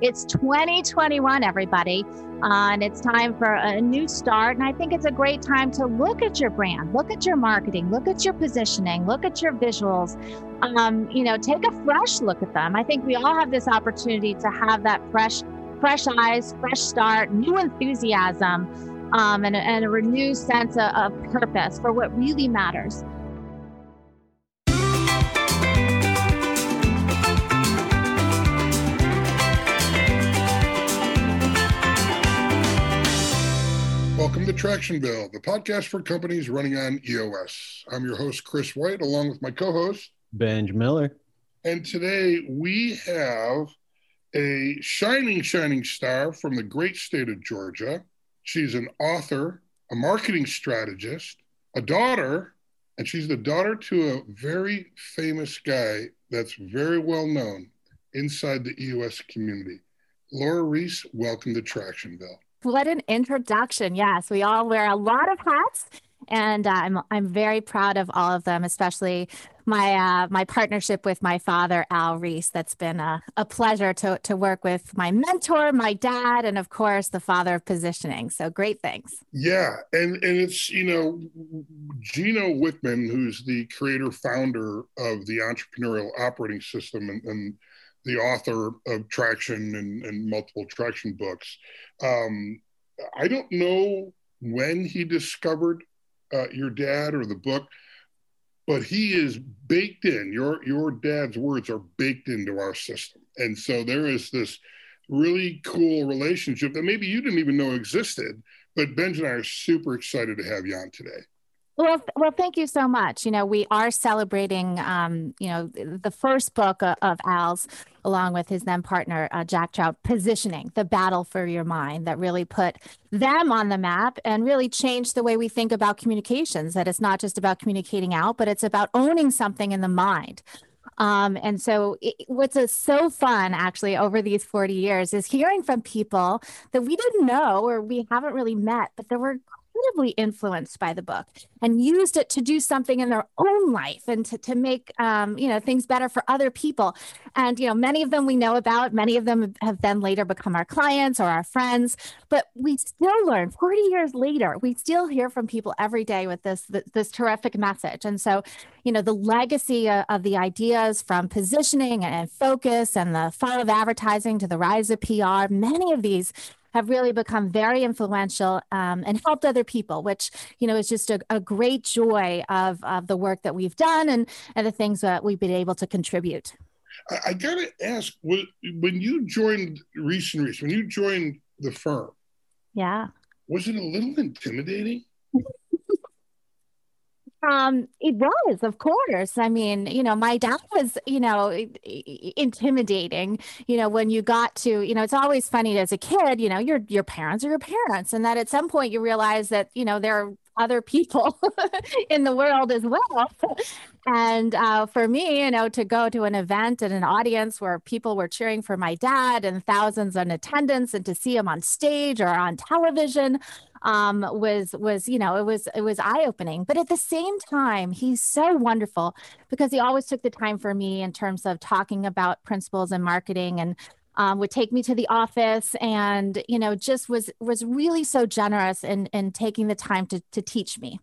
It's 2021, everybody. Uh, and it's time for a new start. And I think it's a great time to look at your brand, look at your marketing, look at your positioning, look at your visuals. Um, you know, take a fresh look at them. I think we all have this opportunity to have that fresh, fresh eyes, fresh start, new enthusiasm, um, and, and, a renewed sense of, of purpose for what really matters. Welcome to Tractionville, the podcast for companies running on EOS. I'm your host, Chris White, along with my co host, Benj Miller. And today we have a shining, shining star from the great state of Georgia. She's an author, a marketing strategist, a daughter, and she's the daughter to a very famous guy that's very well known inside the EOS community. Laura Ries, welcome to Tractionville. What an introduction. Yes, we all wear a lot of hats and uh, I'm I'm very proud of all of them, especially my uh, my partnership with my father Al Ries. That's been a, a pleasure to to work with my mentor, my dad, and of course the father of positioning. So great things. Yeah, and and it's you know Gino Wickman, who's the creator founder of the entrepreneurial operating system and, and the author of Traction and, and multiple Traction books. Um, I don't know when he discovered uh, your dad or the book, but he is baked in. Your your dad's words are baked into our system, and so there is this really cool relationship that maybe you didn't even know existed. But Benj and I are super excited to have you on today. Well, well, thank you so much. You know, we are celebrating, um, you know, the first book of, of Al's, along with his then partner uh, Jack Trout, positioning the battle for your mind that really put them on the map and really changed the way we think about communications. That it's not just about communicating out, but it's about owning something in the mind. Um, and so, it, what's a, so fun actually over these 40 years is hearing from people that we didn't know or we haven't really met, but there were incredibly influenced by the book and used it to do something in their own life and to, to make um, you know things better for other people. And you know many of them we know about many of them have then later become our clients or our friends but we still learn. 40 years later we still hear from people every day with this this, this terrific message. And so you know the legacy of, of the ideas from positioning and focus and the fall of advertising to the rise of pr many of these have really become very influential um, and helped other people, which you know is just a, a great joy of, of the work that we've done and, and the things that we've been able to contribute. I, I got to ask, when you joined Ries and Ries, when you joined the firm, yeah, was it a little intimidating? Um, it was, of course. I mean, you know, my dad was, you know, intimidating. You know, when you got to, you know, it's always funny as a kid. You know, your your parents are your parents, and that at some point you realize that, you know, there are other people in the world as well. And uh, for me, you know, to go to an event and an audience where people were cheering for my dad and thousands in attendance, and to see him on stage or on television um, was was you know it was it was eye opening. But at the same time, he's so wonderful because he always took the time for me in terms of talking about principles and marketing and um, would take me to the office and you know just was was really so generous in in taking the time to to teach me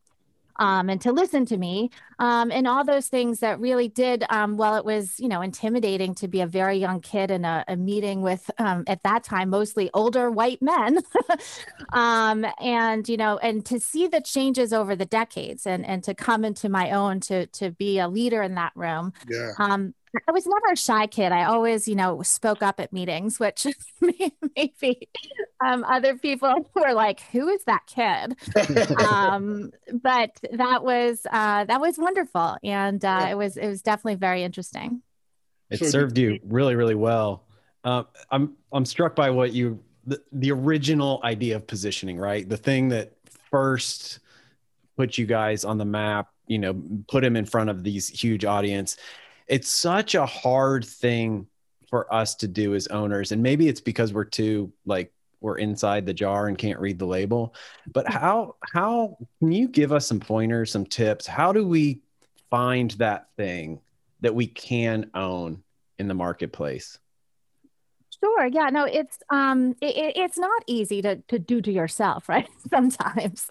um, and to listen to me um, and all those things that really did um, well it was you know intimidating to be a very young kid in a, a meeting with um, at that time mostly older white men um, and you know and to see the changes over the decades and and to come into my own to to be a leader in that room yeah. I was never a shy kid. I always, you know, spoke up at meetings, which maybe um, other people were like, "Who is that kid?" um, but that was uh, that was wonderful, and uh, yeah. it was it was definitely very interesting. It served you really, really well. Uh, I'm I'm struck by what you the, the original idea of positioning, right? The thing that first put you guys on the map, you know, put him in front of these huge audience it's such a hard thing for us to do as owners and maybe it's because we're too like we're inside the jar and can't read the label but mm. how how can you give us some pointers some tips how do we find that thing that we can own in the marketplace Sure. Yeah. No, it's um, it, it's not easy to to do to yourself, right? Sometimes,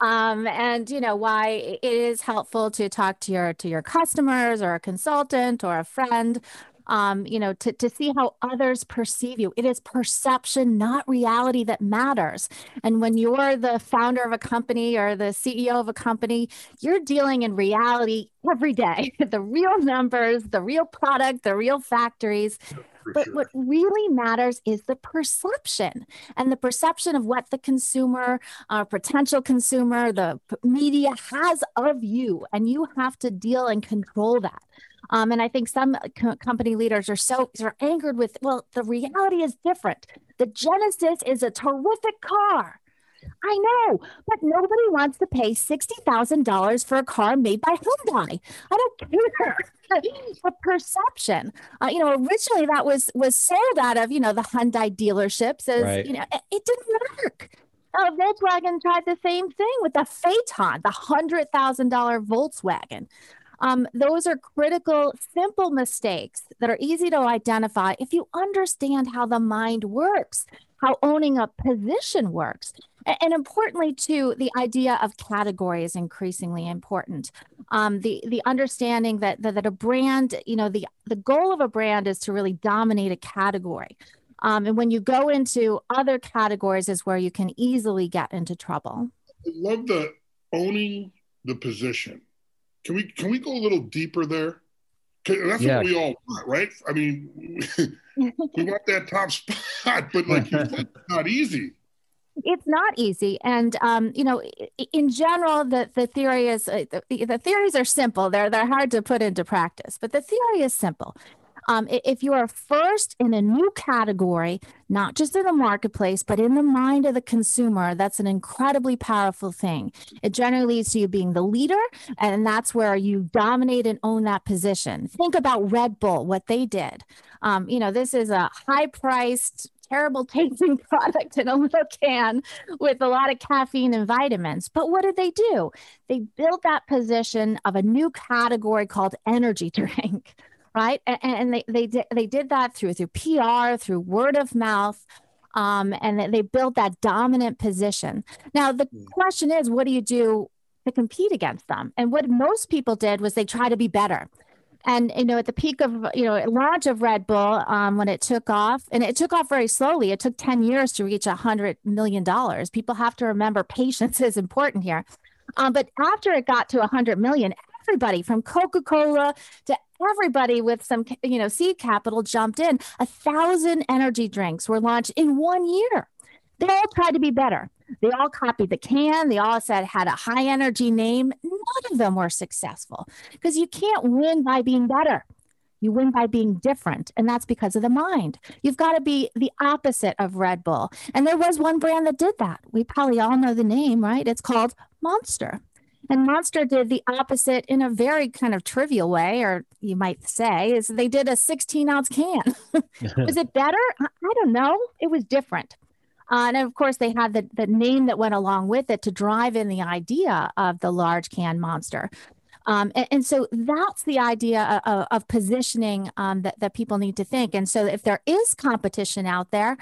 um, and you know why it is helpful to talk to your to your customers or a consultant or a friend um, you know, to, to see how others perceive you. It is perception, not reality, that matters. And when you're the founder of a company or the CEO of a company, you're dealing in reality every day the real numbers, the real product, the real factories. But sure. what really matters is the perception and the perception of what the consumer, uh, potential consumer, the media has of you. And you have to deal and control that. Um, and I think some co- company leaders are so are angered with, well, the reality is different. The Genesis is a terrific car. I know, but nobody wants to pay $60,000 for a car made by Hyundai. I don't care. the perception, uh, you know, originally that was was sold out of, you know, the Hyundai dealerships as, right. you know, it, it didn't work. Uh, Volkswagen tried the same thing with the Phaeton, the $100,000 Volkswagen. Um, those are critical, simple mistakes that are easy to identify if you understand how the mind works, how owning a position works. And, importantly, too, the idea of category is increasingly important. Um, the the understanding that, that that a brand, you know, the the goal of a brand is to really dominate a category. Um, and when you go into other categories, is where you can easily get into trouble. I love the owning the position can we can we go a little deeper there? That's yeah. what we all want, right? I mean, we want that top spot, but like it's not easy. It's not easy, and um, you know, in general, the the theory is uh, the, the theories are simple. They're they're hard to put into practice, but the theory is simple. Um, if you are first in a new category, not just in the marketplace, but in the mind of the consumer, that's an incredibly powerful thing. It generally leads to you being the leader, and that's where you dominate and own that position. Think about Red Bull, what they did. Um, you know, this is a high priced, terrible tasting product in a little can with a lot of caffeine and vitamins. But what did they do? They built that position of a new category called energy drink right? And, and they they did they did that through through PR, through word of mouth. Um, and they built that dominant position. Now, the hmm. question is, what do you do to compete against them? And what most people did was they try to be better. And you know, at the peak of you know launch of Red Bull, um, when it took off, and it took off very slowly. It took ten years to reach a hundred million dollars. People have to remember patience is important here. Um, but after it got to a hundred million, everybody from Coca Cola to everybody with some, you know, seed capital jumped in. A thousand energy drinks were launched in one year. They all tried to be better. They all copied the can. They all said had a high energy name. None of them were successful because you can't win by being better. You win by being different. And that's because of the mind. You've got to be the opposite of Red Bull. And there was one brand that did that. We probably all know the name, right? It's called Monster. And Monster did the opposite in a very kind of trivial way, or you might say, is they did a 16 ounce can. was it better? I don't know. It was different. Uh, and of course, they had the, the name that went along with it to drive in the idea of the large can monster. Um, and, and, so that's the idea of, of positioning um, that, that people need to think. And so if there is competition out there,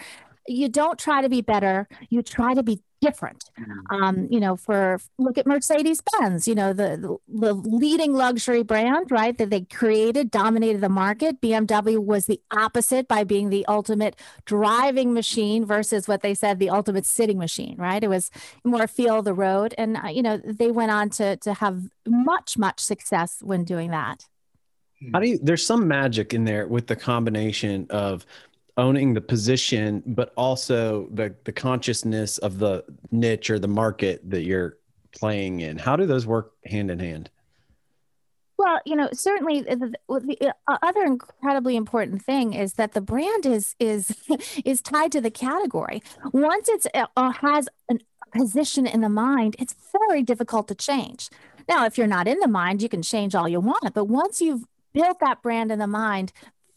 you don't try to be better, you try to be different. Mm-hmm. Um, you know, for look at Mercedes Benz, you know, the, the leading luxury brand, right? That they created, dominated the market. BMW was the opposite by being the ultimate driving machine versus what they said the ultimate sitting machine, right? It was more feel the road. And, uh, you know, they went on to, to have much, much success when doing that. How do you, there's some magic in there with the combination of owning the position, but also the the consciousness of the niche or the market that you're playing in. How do those work hand in hand? Well, you know, certainly the, the, uh, other incredibly important thing is that the brand is is is tied to the category. Once it's uh, uh, has a position in the mind, it's very difficult to change. Now, if you're not in the mind, you can change all you want, but once you've built that brand in the mind,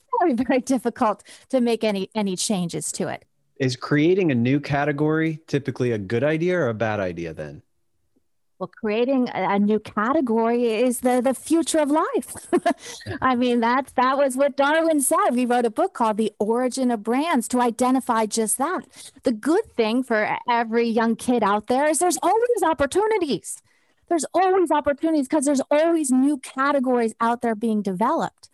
very very difficult to make any any changes to it is creating a new category typically a good idea or a bad idea then Well, creating a, new category is the, the future of life. I mean, that's that was what Darwin said. We wrote a book called The Origin of Brands to identify just that. The good thing for every young kid out there is there's always opportunities. There's always opportunities because there's always new categories out there being developed.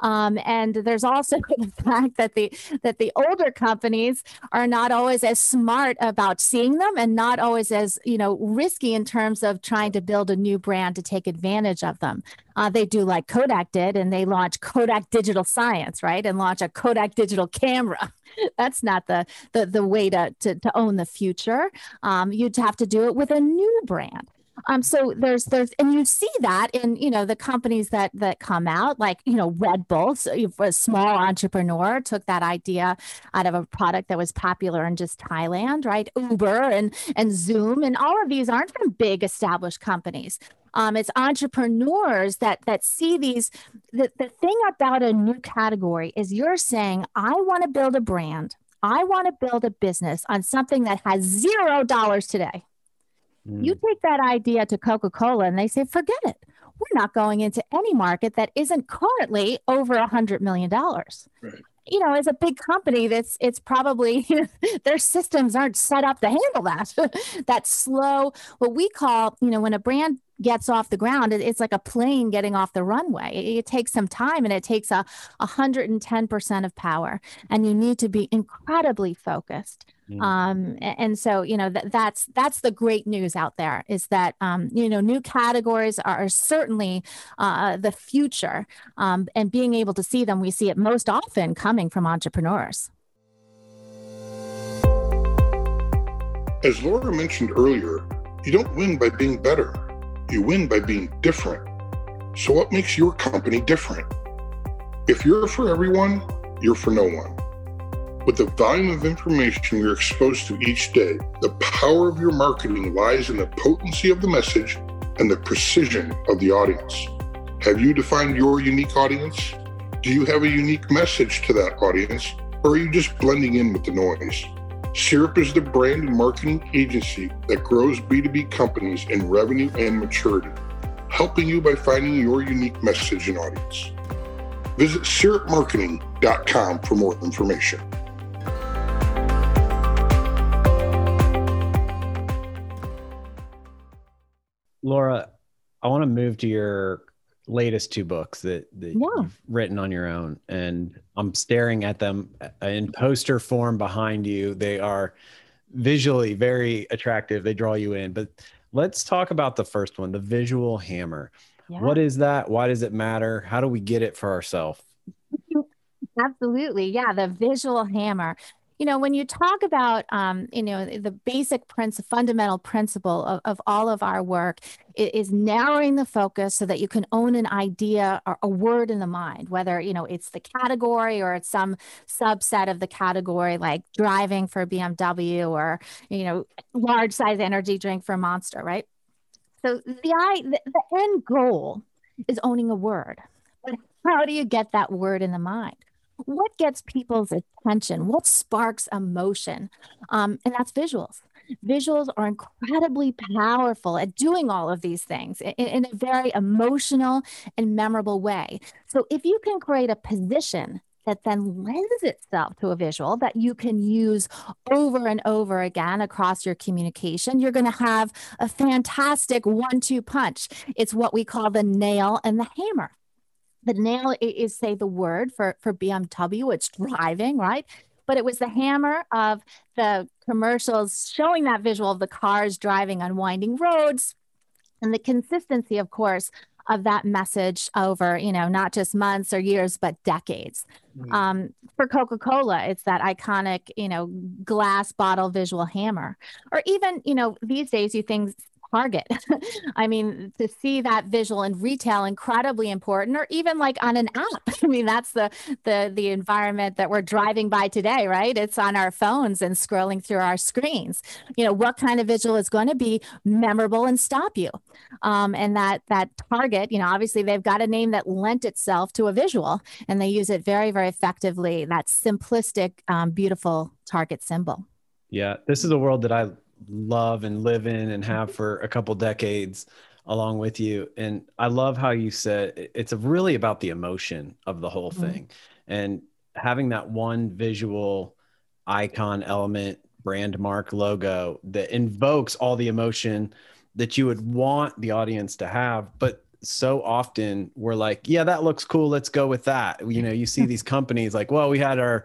Um, and there's also the fact that the that the older companies are not always as smart about seeing them and not always as you know risky in terms of trying to build a new brand to take advantage of them. Uh, they do like Kodak did, and they launch Kodak Digital Science, right, and launch a Kodak digital camera. That's not the the, the way to, to, to own the future. Um, you'd have to do it with a new brand. Um, so there's there's and you see that in you know the companies that that come out like you know Red Bull, so a small entrepreneur took that idea out of a product that was popular in just Thailand, right? Uber and and Zoom and all of these aren't from big established companies. Um, it's entrepreneurs that that see these. The, the thing about a new category is you're saying I want to build a brand. I want to build a business on something that has zero dollars today Mm. You take that idea to Coca Cola and they say, forget it. We're not going into any market that isn't currently over a $100 million. Right. You know, as a big company, that's it's probably their systems aren't set up to handle that. that slow, what we call, you know, when a brand gets off the ground it's like a plane getting off the runway it, it takes some time and it takes a 110% of power and you need to be incredibly focused mm. um, and so you know that, that's that's the great news out there is that um, you know new categories are certainly uh, the future um, and being able to see them we see it most often coming from entrepreneurs as laura mentioned earlier you don't win by being better you win by being different. So, what makes your company different? If you're for everyone, you're for no one. With the volume of information you're exposed to each day, the power of your marketing lies in the potency of the message and the precision of the audience. Have you defined your unique audience? Do you have a unique message to that audience, or are you just blending in with the noise? Syrup is the brand and marketing agency that grows B2B companies in revenue and maturity, helping you by finding your unique message and audience. Visit syrupmarketing.com for more information. Laura, I want to move to your latest two books that, that yeah. you've written on your own and i'm staring at them uh, in poster form behind you. They are visually very attractive. They draw you in. But let's talk about the first one the visual hammer. Yeah. what is that? Why does it matter? How do we get it for ourselves absolutely. Yeah the visual hammer you know, when you talk about, um, you know, the basic principle, fundamental principle of, of all of our work is narrowing the focus so that you can own an idea or a word in the mind, whether, you know, it's the category or it's some subset of the category, like driving for BMW or, you know, large size energy drink for Monster, right? So the, I, the, the end goal is owning a word. But how do you get that word in the mind? What gets people's attention? What sparks emotion? Um, and that's visuals. Visuals are incredibly powerful at doing all of these things in, in, a very emotional and memorable way. So if you can create a position that then lends itself to a visual that you can use over and over again across your communication, you're going to have a fantastic one two punch. It's what we call the nail and the hammer the nail is say the word for for BMW, it's driving, right? But it was the hammer of the commercials showing that visual of the cars driving on winding roads and the consistency, of course, of that message over, you know, not just months or years, but decades. Mm-hmm. Um, for Coca Cola, it's that iconic, you know, glass bottle visual hammer. Or even, you know, these days you think target. I mean, to see that visual in retail incredibly important, or even like on an app. I mean, that's the the the environment that we're driving by today, right? It's on our phones and scrolling through our screens. You know, what kind of visual is going to be memorable and stop you? Um, and that that target, you know, obviously they've got a name that lent itself to a visual, and they use it very very effectively. That simplistic, um, beautiful target symbol. Yeah, this is a world that I love and live in and have for a couple decades along with you. And I love how you said it's really about the emotion of the whole mm-hmm. thing and having that one visual icon element, brand mark logo that invokes all the emotion that you would want the audience to have. But so often we're like, yeah, that looks cool. Let's go with that. You know, you see these companies like, well, we had our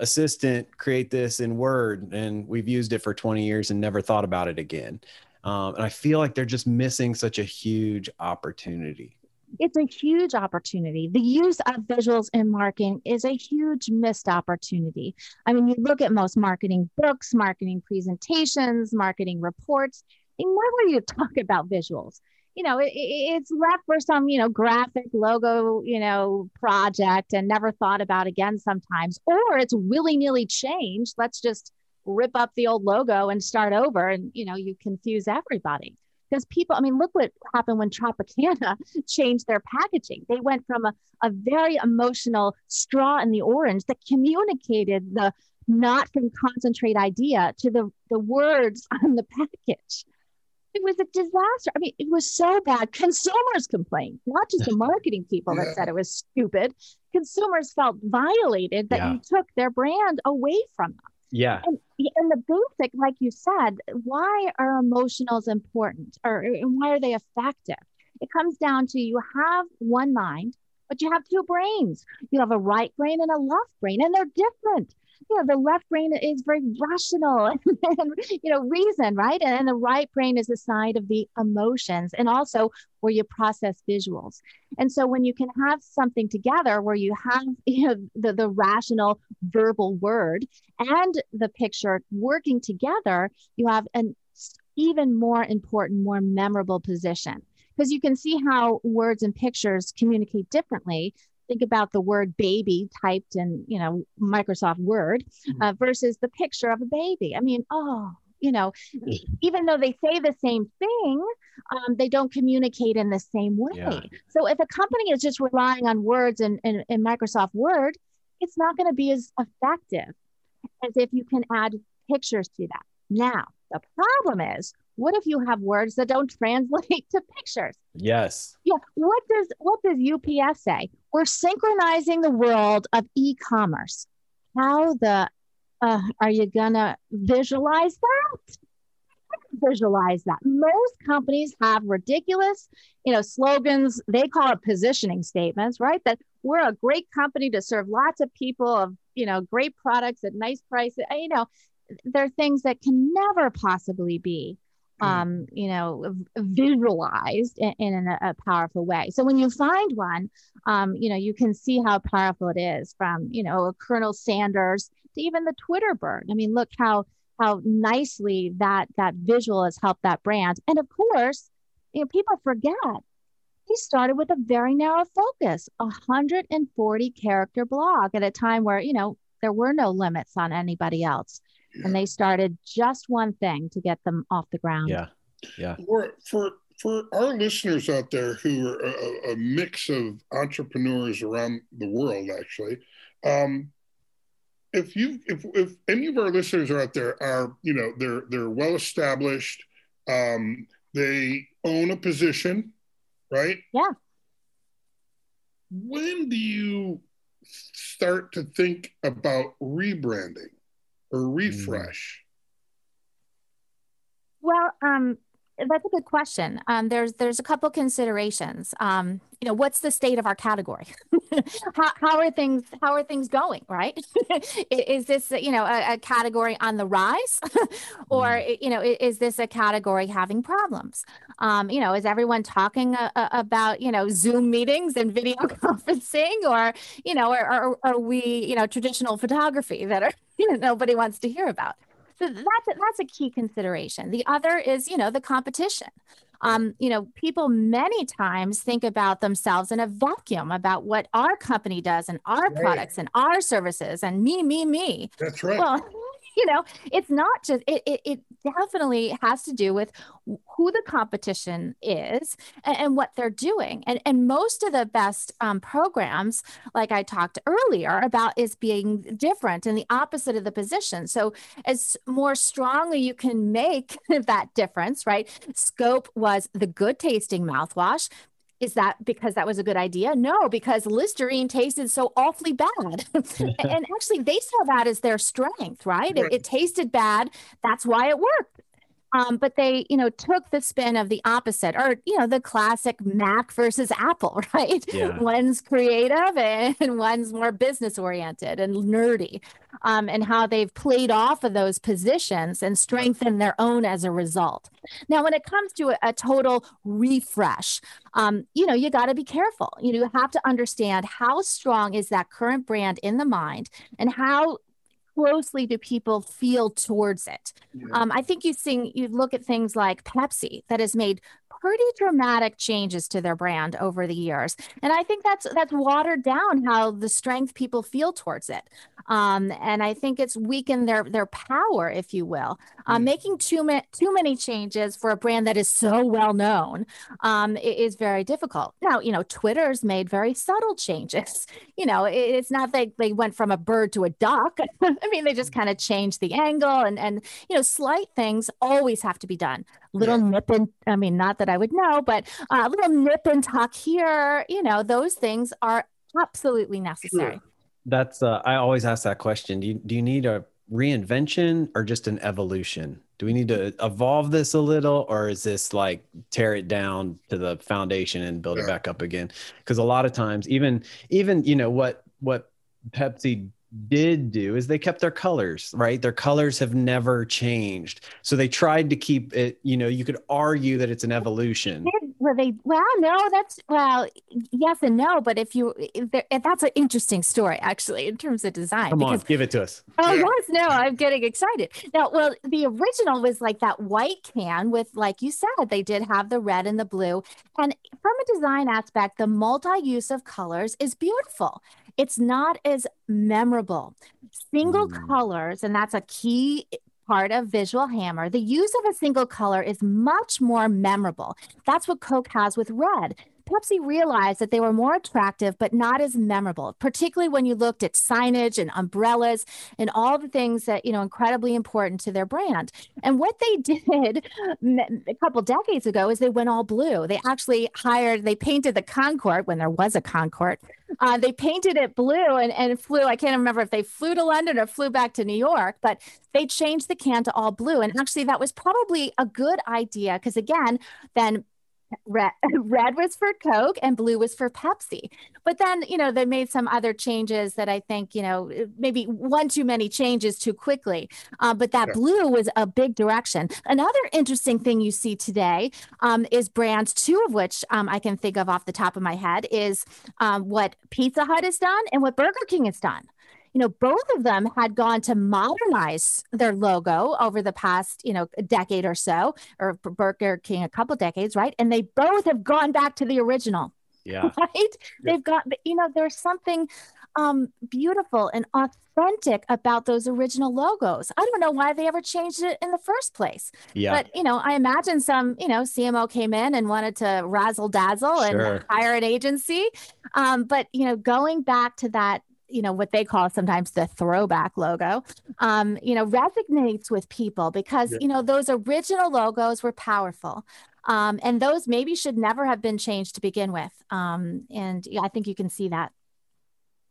assistant create this in Word and we've used it for 20 years and never thought about it again. Um, and I feel like they're just missing such a huge opportunity. It's a huge opportunity. The use of visuals in marketing is a huge missed opportunity. I mean, you look at most marketing books, marketing presentations, marketing reports, and never you talk about visuals you know, it, it's left for some, you know, graphic logo, you know, project and never thought about again sometimes, or it's willy nilly changed. Let's just rip up the old logo and start over. And, you know, you confuse everybody because people, I mean, look what happened when Tropicana changed their packaging. They went from a, a very emotional straw in the orange that communicated the not from concentrate idea to the, the words on the package it was a disaster. I mean, it was so bad. Consumers complained, not just the marketing people yeah. that said it was stupid. Consumers felt violated that yeah. you took their brand away from them. Yeah. And, and the basic, like you said, why are emotionals important or and why are they effective? It comes down to you have one mind, but you have two brains. You have a right brain and a left brain, and they're different you know, the left brain is very rational and, you know, reason, right? And, and the right brain is the side of the emotions and also where you process visuals. And so when you can have something together where you have, you know, the, the rational verbal word and the picture working together, you have an even more important, more memorable position because you can see how words and pictures communicate differently think about the word baby typed in you know microsoft word mm-hmm. uh, versus the picture of a baby i mean oh you know even though they say the same thing um, they don't communicate in the same way yeah. so if a company is just relying on words in, in, in microsoft word it's not going to be as effective as if you can add pictures to that now the problem is what if you have words that don't translate to pictures? Yes. Yeah. What does what does UPS say? We're synchronizing the world of e-commerce. How the uh, are you gonna visualize that? Visualize that. Most companies have ridiculous, you know, slogans. They call it positioning statements, right? That we're a great company to serve lots of people of, you know, great products at nice prices. You know, they're things that can never possibly be. Um, you know, visualized in, in a, a, powerful way. So when you find one, um, you know, you can see how powerful it is from, you know, Colonel Sanders to even the Twitter bird. I mean, look how how nicely that that visual has helped that brand. And of course, you know, people forget he started with a very narrow focus, a 140 character blog at a time where, you know, there were no limits on anybody else and they started just one thing to get them off the ground. Yeah. Yeah. For for for our listeners out there who are a, a mix of entrepreneurs around the world, actually, um, if you if if any of our listeners are out there are you know they're they're well established, um, they own a position, right? Yeah. When do you start to think about rebranding? Or mm. refresh? Well, um, that's a good question. Um, there's there's a couple considerations. Um, you know, what's the state of our category? how, how are things how are things going? Right? is this you know a, a category on the rise, or mm. you know is this a category having problems? Um, you know, is everyone talking a, a, about you know Zoom meetings and video conferencing, or you know, are, are, are we you know traditional photography that are you know nobody wants to hear about? So that's a, that's a key consideration. The other is, you know, the competition. Um, you know, people many times think about themselves in a vacuum about what our company does and our right. products and our services and me, me, me. That's right. Well, you know, it's not just it, it, it definitely has to do with who the competition is and, and what they're doing. And and most of the best um, programs, like I talked earlier about, is being different and the opposite of the position. So as more strongly you can make that difference, right? Scope was the good tasting mouthwash is that because that was a good idea? No, because Listerine tasted so awfully bad. and actually, they saw that as their strength, right? It, it tasted bad. That's why it worked. Um, but they, you know, took the spin of the opposite, or you know, the classic Mac versus Apple, right? Yeah. One's creative and one's more business oriented and nerdy, um, and how they've played off of those positions and strengthened their own as a result. Now, when it comes to a, a total refresh, um, you know, you got to be careful. You know, you have to understand how strong is that current brand in the mind, and how closely do people feel towards it? Yeah. Um, I think you sing, you look at things like Pepsi that has made pretty dramatic changes to their brand over the years and i think that's that's watered down how the strength people feel towards it um, and i think it's weakened their their power if you will um, making too, ma- too many changes for a brand that is so well known um, is very difficult now you know twitter's made very subtle changes you know it, it's not that they went from a bird to a duck i mean they just mm. kind of changed the angle and and you know slight things always have to be done little yeah. nip and I mean, not that I would know, but a uh, little nip and tuck here, you know, those things are absolutely necessary. That's uh, I always ask that question. Do you do you need a reinvention or just an evolution? Do we need to evolve this a little, or is this like tear it down to the foundation and build yeah. it back up again? Because a lot of times, even even you know what what Pepsi did do is they kept their colors, right? Their colors have never changed. So they tried to keep it, you know, you could argue that it's an evolution. Well, they, well, no, that's, well, yes and no. But if you, if that's an interesting story, actually, in terms of design. Come because, on, give it to us. Oh, yeah. yes, no, I'm getting excited. Now, well, the original was like that white can with, like you said, they did have the red and the blue. And from a design aspect, the multi use of colors is beautiful it's not as memorable. Single mm. colors, and that's a key part of Visual Hammer, the use of a single color is much more memorable. That's what Coke has with red. Pepsi realized that they were more attractive, but not as memorable, particularly when you looked at signage and umbrellas and all the things that, you know, incredibly important to their brand. And what they did a couple decades ago is they went all blue. They actually hired, they painted the Concorde when there was a Concorde. Uh, they painted it blue and, and flew. I can't remember if they flew to London or flew back to New York, but they changed the can to all blue. And actually, that was probably a good idea because, again, then red, red was for Coke and blue was for Pepsi. But then, you know, they made some other changes that I think, you know, maybe one too many changes too quickly. Uh, but that blue was a big direction. Another interesting thing you see today um, is brands, two of which um, I can think of off the top of my head, is um, what Pizza Hut has done and what Burger King has done you know, both of them had gone to modernize their logo over the past, you know, decade or so, or Burger King a couple decades, right? And they both have gone back to the original. Yeah. Right? Yeah. They've got, you know, there's something um, beautiful and authentic about those original logos. I don't know why they ever changed it in the first place. Yeah. But, you know, I imagine some, you know, CMO came in and wanted to razzle dazzle sure. and hire an agency. Um, but, you know, going back to that you know what they call sometimes the throwback logo um, you know resonates with people because yeah. you know those original logos were powerful um, and those maybe should never have been changed to begin with um, and yeah, i think you can see that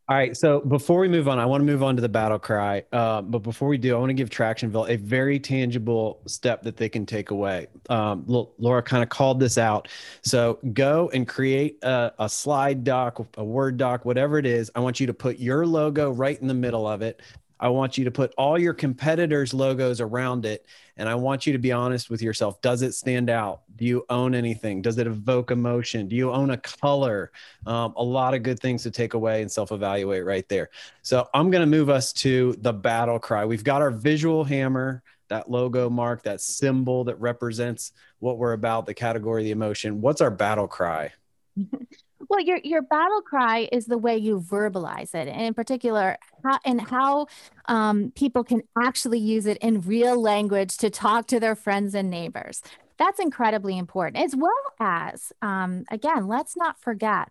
all right. So before we move on, I want to move on to the battle cry. Uh, but before we do, I want to give Tractionville a very tangible step that they can take away. Um, Laura kind of called this out. So go and create a, a slide doc, a Word doc, whatever it is. I want you to put your logo right in the middle of it. I want you to put all your competitors' logos around it. And I want you to be honest with yourself. Does it stand out? Do you own anything? Does it evoke emotion? Do you own a color? Um, a lot of good things to take away and self evaluate right there. So I'm going to move us to the battle cry. We've got our visual hammer, that logo mark, that symbol that represents what we're about, the category, the emotion. What's our battle cry? Well, your your battle cry is the way you verbalize it, and in particular, how, and how um, people can actually use it in real language to talk to their friends and neighbors. That's incredibly important, as well as, um, again, let's not forget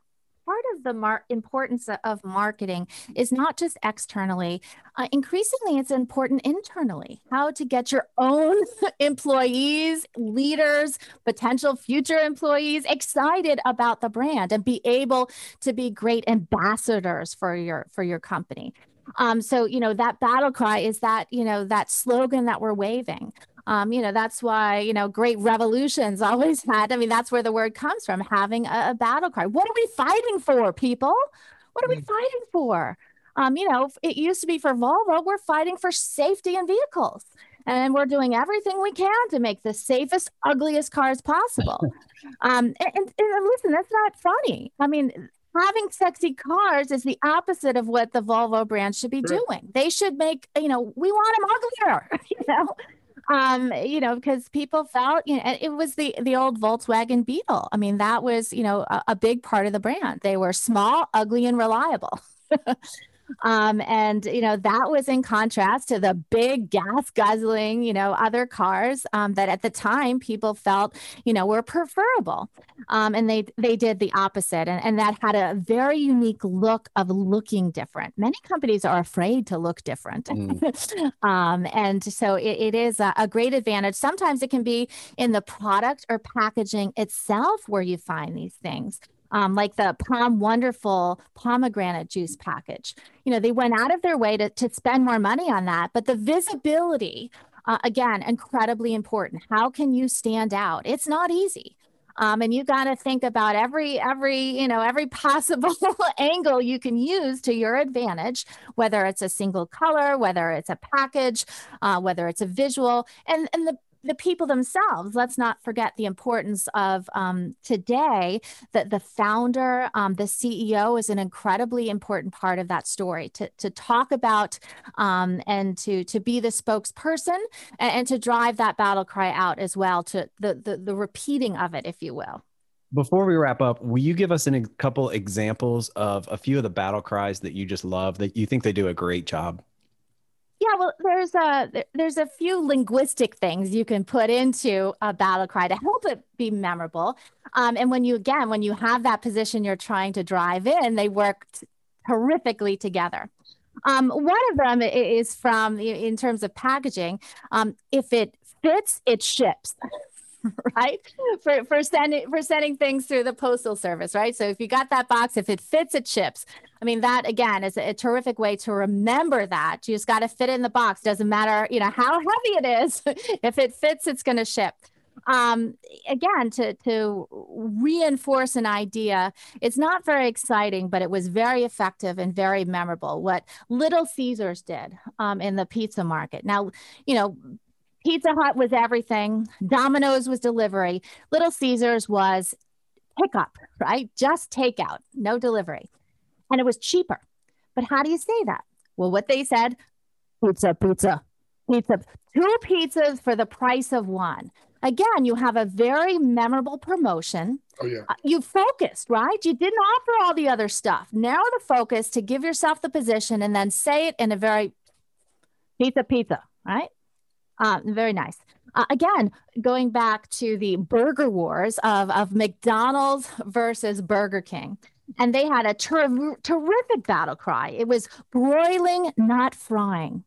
part of the mar- importance of marketing is not just externally. Uh, increasingly, it's important internally. How to get your own employees, leaders, potential future employees excited about the brand and be able to be great ambassadors for your for your company. Um, so you know that battle cry is that you know that slogan that we're waving. Um, you know, that's why, you know, great revolutions always had, I mean, that's where the word comes from, having a, a battle cry. What are we fighting for, people? What are we mm. fighting for? Um, you know, it used to be for Volvo, we're fighting for safety in vehicles. And we're doing everything we can to make the safest, ugliest cars possible. um, and, and, and listen, that's not funny. I mean, having sexy cars is the opposite of what the Volvo brand should be sure. doing. They should make, you know, we want them uglier, you know um, you know, because people felt, you know, it was the the old Volkswagen Beetle. I mean, that was, you know, a, a big part of the brand. They were small, ugly, and reliable. Um, and, you know, that was in contrast to the big gas guzzling, you know, other cars um, that at the time people felt, you know, were preferable. Um, and they, they did the opposite. And, and that had a very unique look of looking different. Many companies are afraid to look different. Mm. Um, and so it, it is a, a great advantage. Sometimes it can be in the product or packaging itself where you find these things um, like the POM Wonderful pomegranate juice package. You know, they went out of their way to, to spend more money on that, but the visibility, uh, again, incredibly important. How can you stand out? It's not easy. Um, and you got to think about every every you know every possible angle you can use to your advantage whether it's a single color whether it's a package uh, whether it's a visual and and the the people themselves let's not forget the importance of um, today that the founder um, the ceo is an incredibly important part of that story. To, to talk about um, and to to be the spokesperson and, and, to drive that battle cry out as well to the, the the repeating of it if you will. Before we wrap up will you give us a couple examples of a few of the battle cries that you just love that you think they do a great job well, there's a there's a few linguistic things you can put into a battle cry to help it be memorable. Um, and when you again, when you have that position you're trying to drive in, they work terrifically together. Um, one of them is from in terms of packaging. Um, if it fits, it ships. right? For for sending for sending things through the postal service right? So if you got that box if it fits it ships i mean that again is a, a terrific way to remember that. You just got to fit in the box. Doesn't matter you know how heavy it is. If it fits it's going to ship. Um, again to to reinforce an idea it's not very exciting but it was very effective and very memorable what little caesars did um, in the pizza market. Now you know Pizza Hut was everything. Domino's was delivery. Little Caesars was pickup, right? Just takeout, no delivery. And it was cheaper. But how do you say that? Well, what they said pizza, pizza, pizza, two pizzas for the price of one. Again, you have a very memorable promotion. Oh, yeah. Uh, you focused, right? You didn't offer all the other stuff. Narrow the focus to give yourself the position and then say it in a very pizza, pizza, right? Uh, very nice. Uh, again, going back to the burger wars of, of McDonald's versus Burger King. And they had a ter- terrific battle cry. It was broiling, not frying.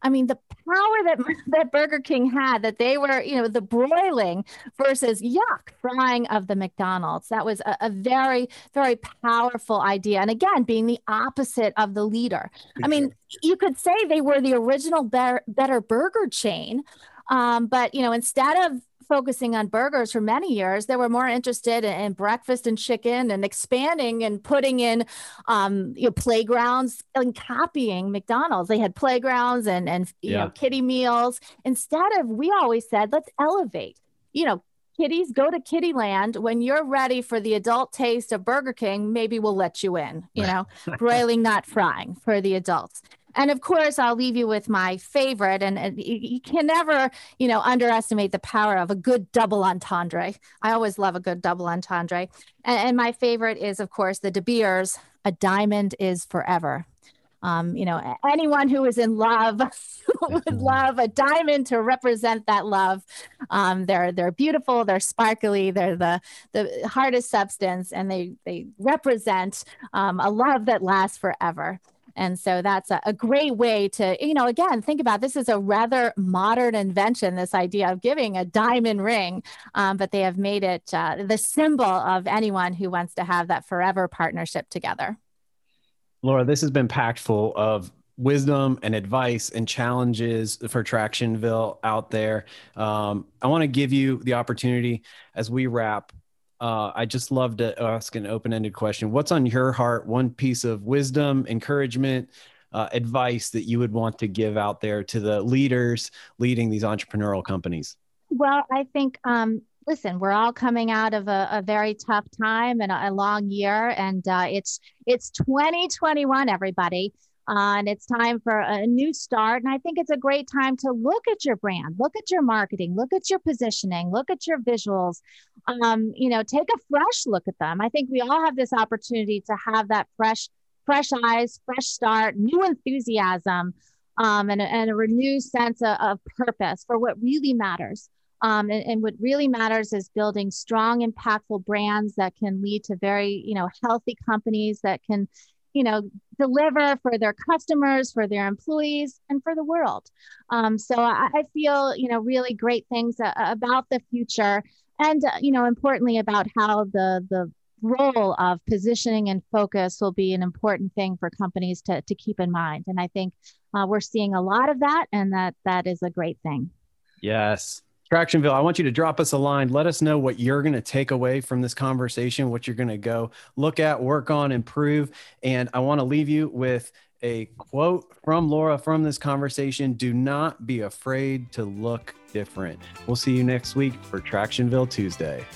I mean, the power that that Burger King had that they were, you know, the broiling versus yuck frying of the McDonald's. That was a, a very, very powerful idea. And again, being the opposite of the leader. I mean, you could say they were the original better, better burger chain. Um, but you know, instead of focusing on burgers for many years, they were more interested in, in breakfast and chicken and expanding and putting in um, you know, playgrounds and copying McDonald's. They had playgrounds and and you yeah. know kiddie meals. Instead of we always said let's elevate. You know, kiddies go to kiddie land when you're ready for the adult taste of burger king maybe we'll let you in you know broiling not frying for the adults And of course, I'll leave you with my favorite. And, and you, can never, you know, underestimate the power of a good double entendre. I always love a good double entendre. And, and my favorite is, of course, the De Beers. A diamond is forever. Um, you know, anyone who is in love would love a diamond to represent that love. Um, they're they're beautiful, they're sparkly, they're the the hardest substance, and they they represent um, a love that lasts forever. And so that's a, a, great way to, you know, again, think about this is a rather modern invention, this idea of giving a diamond ring, um, but they have made it uh, the symbol of anyone who wants to have that forever partnership together. Laura, this has been packed full of wisdom and advice and challenges for Tractionville out there. Um, I want to give you the opportunity as we wrap uh, I just love to ask an open ended question. What's on your heart? One piece of wisdom, encouragement, uh, advice that you would want to give out there to the leaders leading these entrepreneurial companies? Well, I think, um, listen, we're all coming out of a, a very tough time and a, a long year, and uh, it's it's 2021, everybody. Uh, and it's time for a new start. And I think it's a great time to look at your brand, look at your marketing, look at your positioning, look at your visuals. Um, you know, take a fresh look at them. I think we all have this opportunity to have that fresh, fresh eyes, fresh start, new enthusiasm, um, and, and a renewed sense of, of purpose for what really matters. Um, and, and, what really matters is building strong, impactful brands that can lead to very, you know, healthy companies that can, you know, deliver for their customers, for their employees, and for the world. Um, so I, I, feel, you know, really great things uh, about the future, and uh, you know, importantly about how the the role of positioning and focus will be an important thing for companies to to keep in mind. And I think uh, we're seeing a lot of that, and that that is a great thing. Yes. Tractionville, I want you to drop us a line. Let us know what you're going to take away from this conversation, what you're going to go look at, work on, improve. And I want to leave you with a quote from Laura from this conversation Do not be afraid to look different. We'll see you next week for Tractionville Tuesday.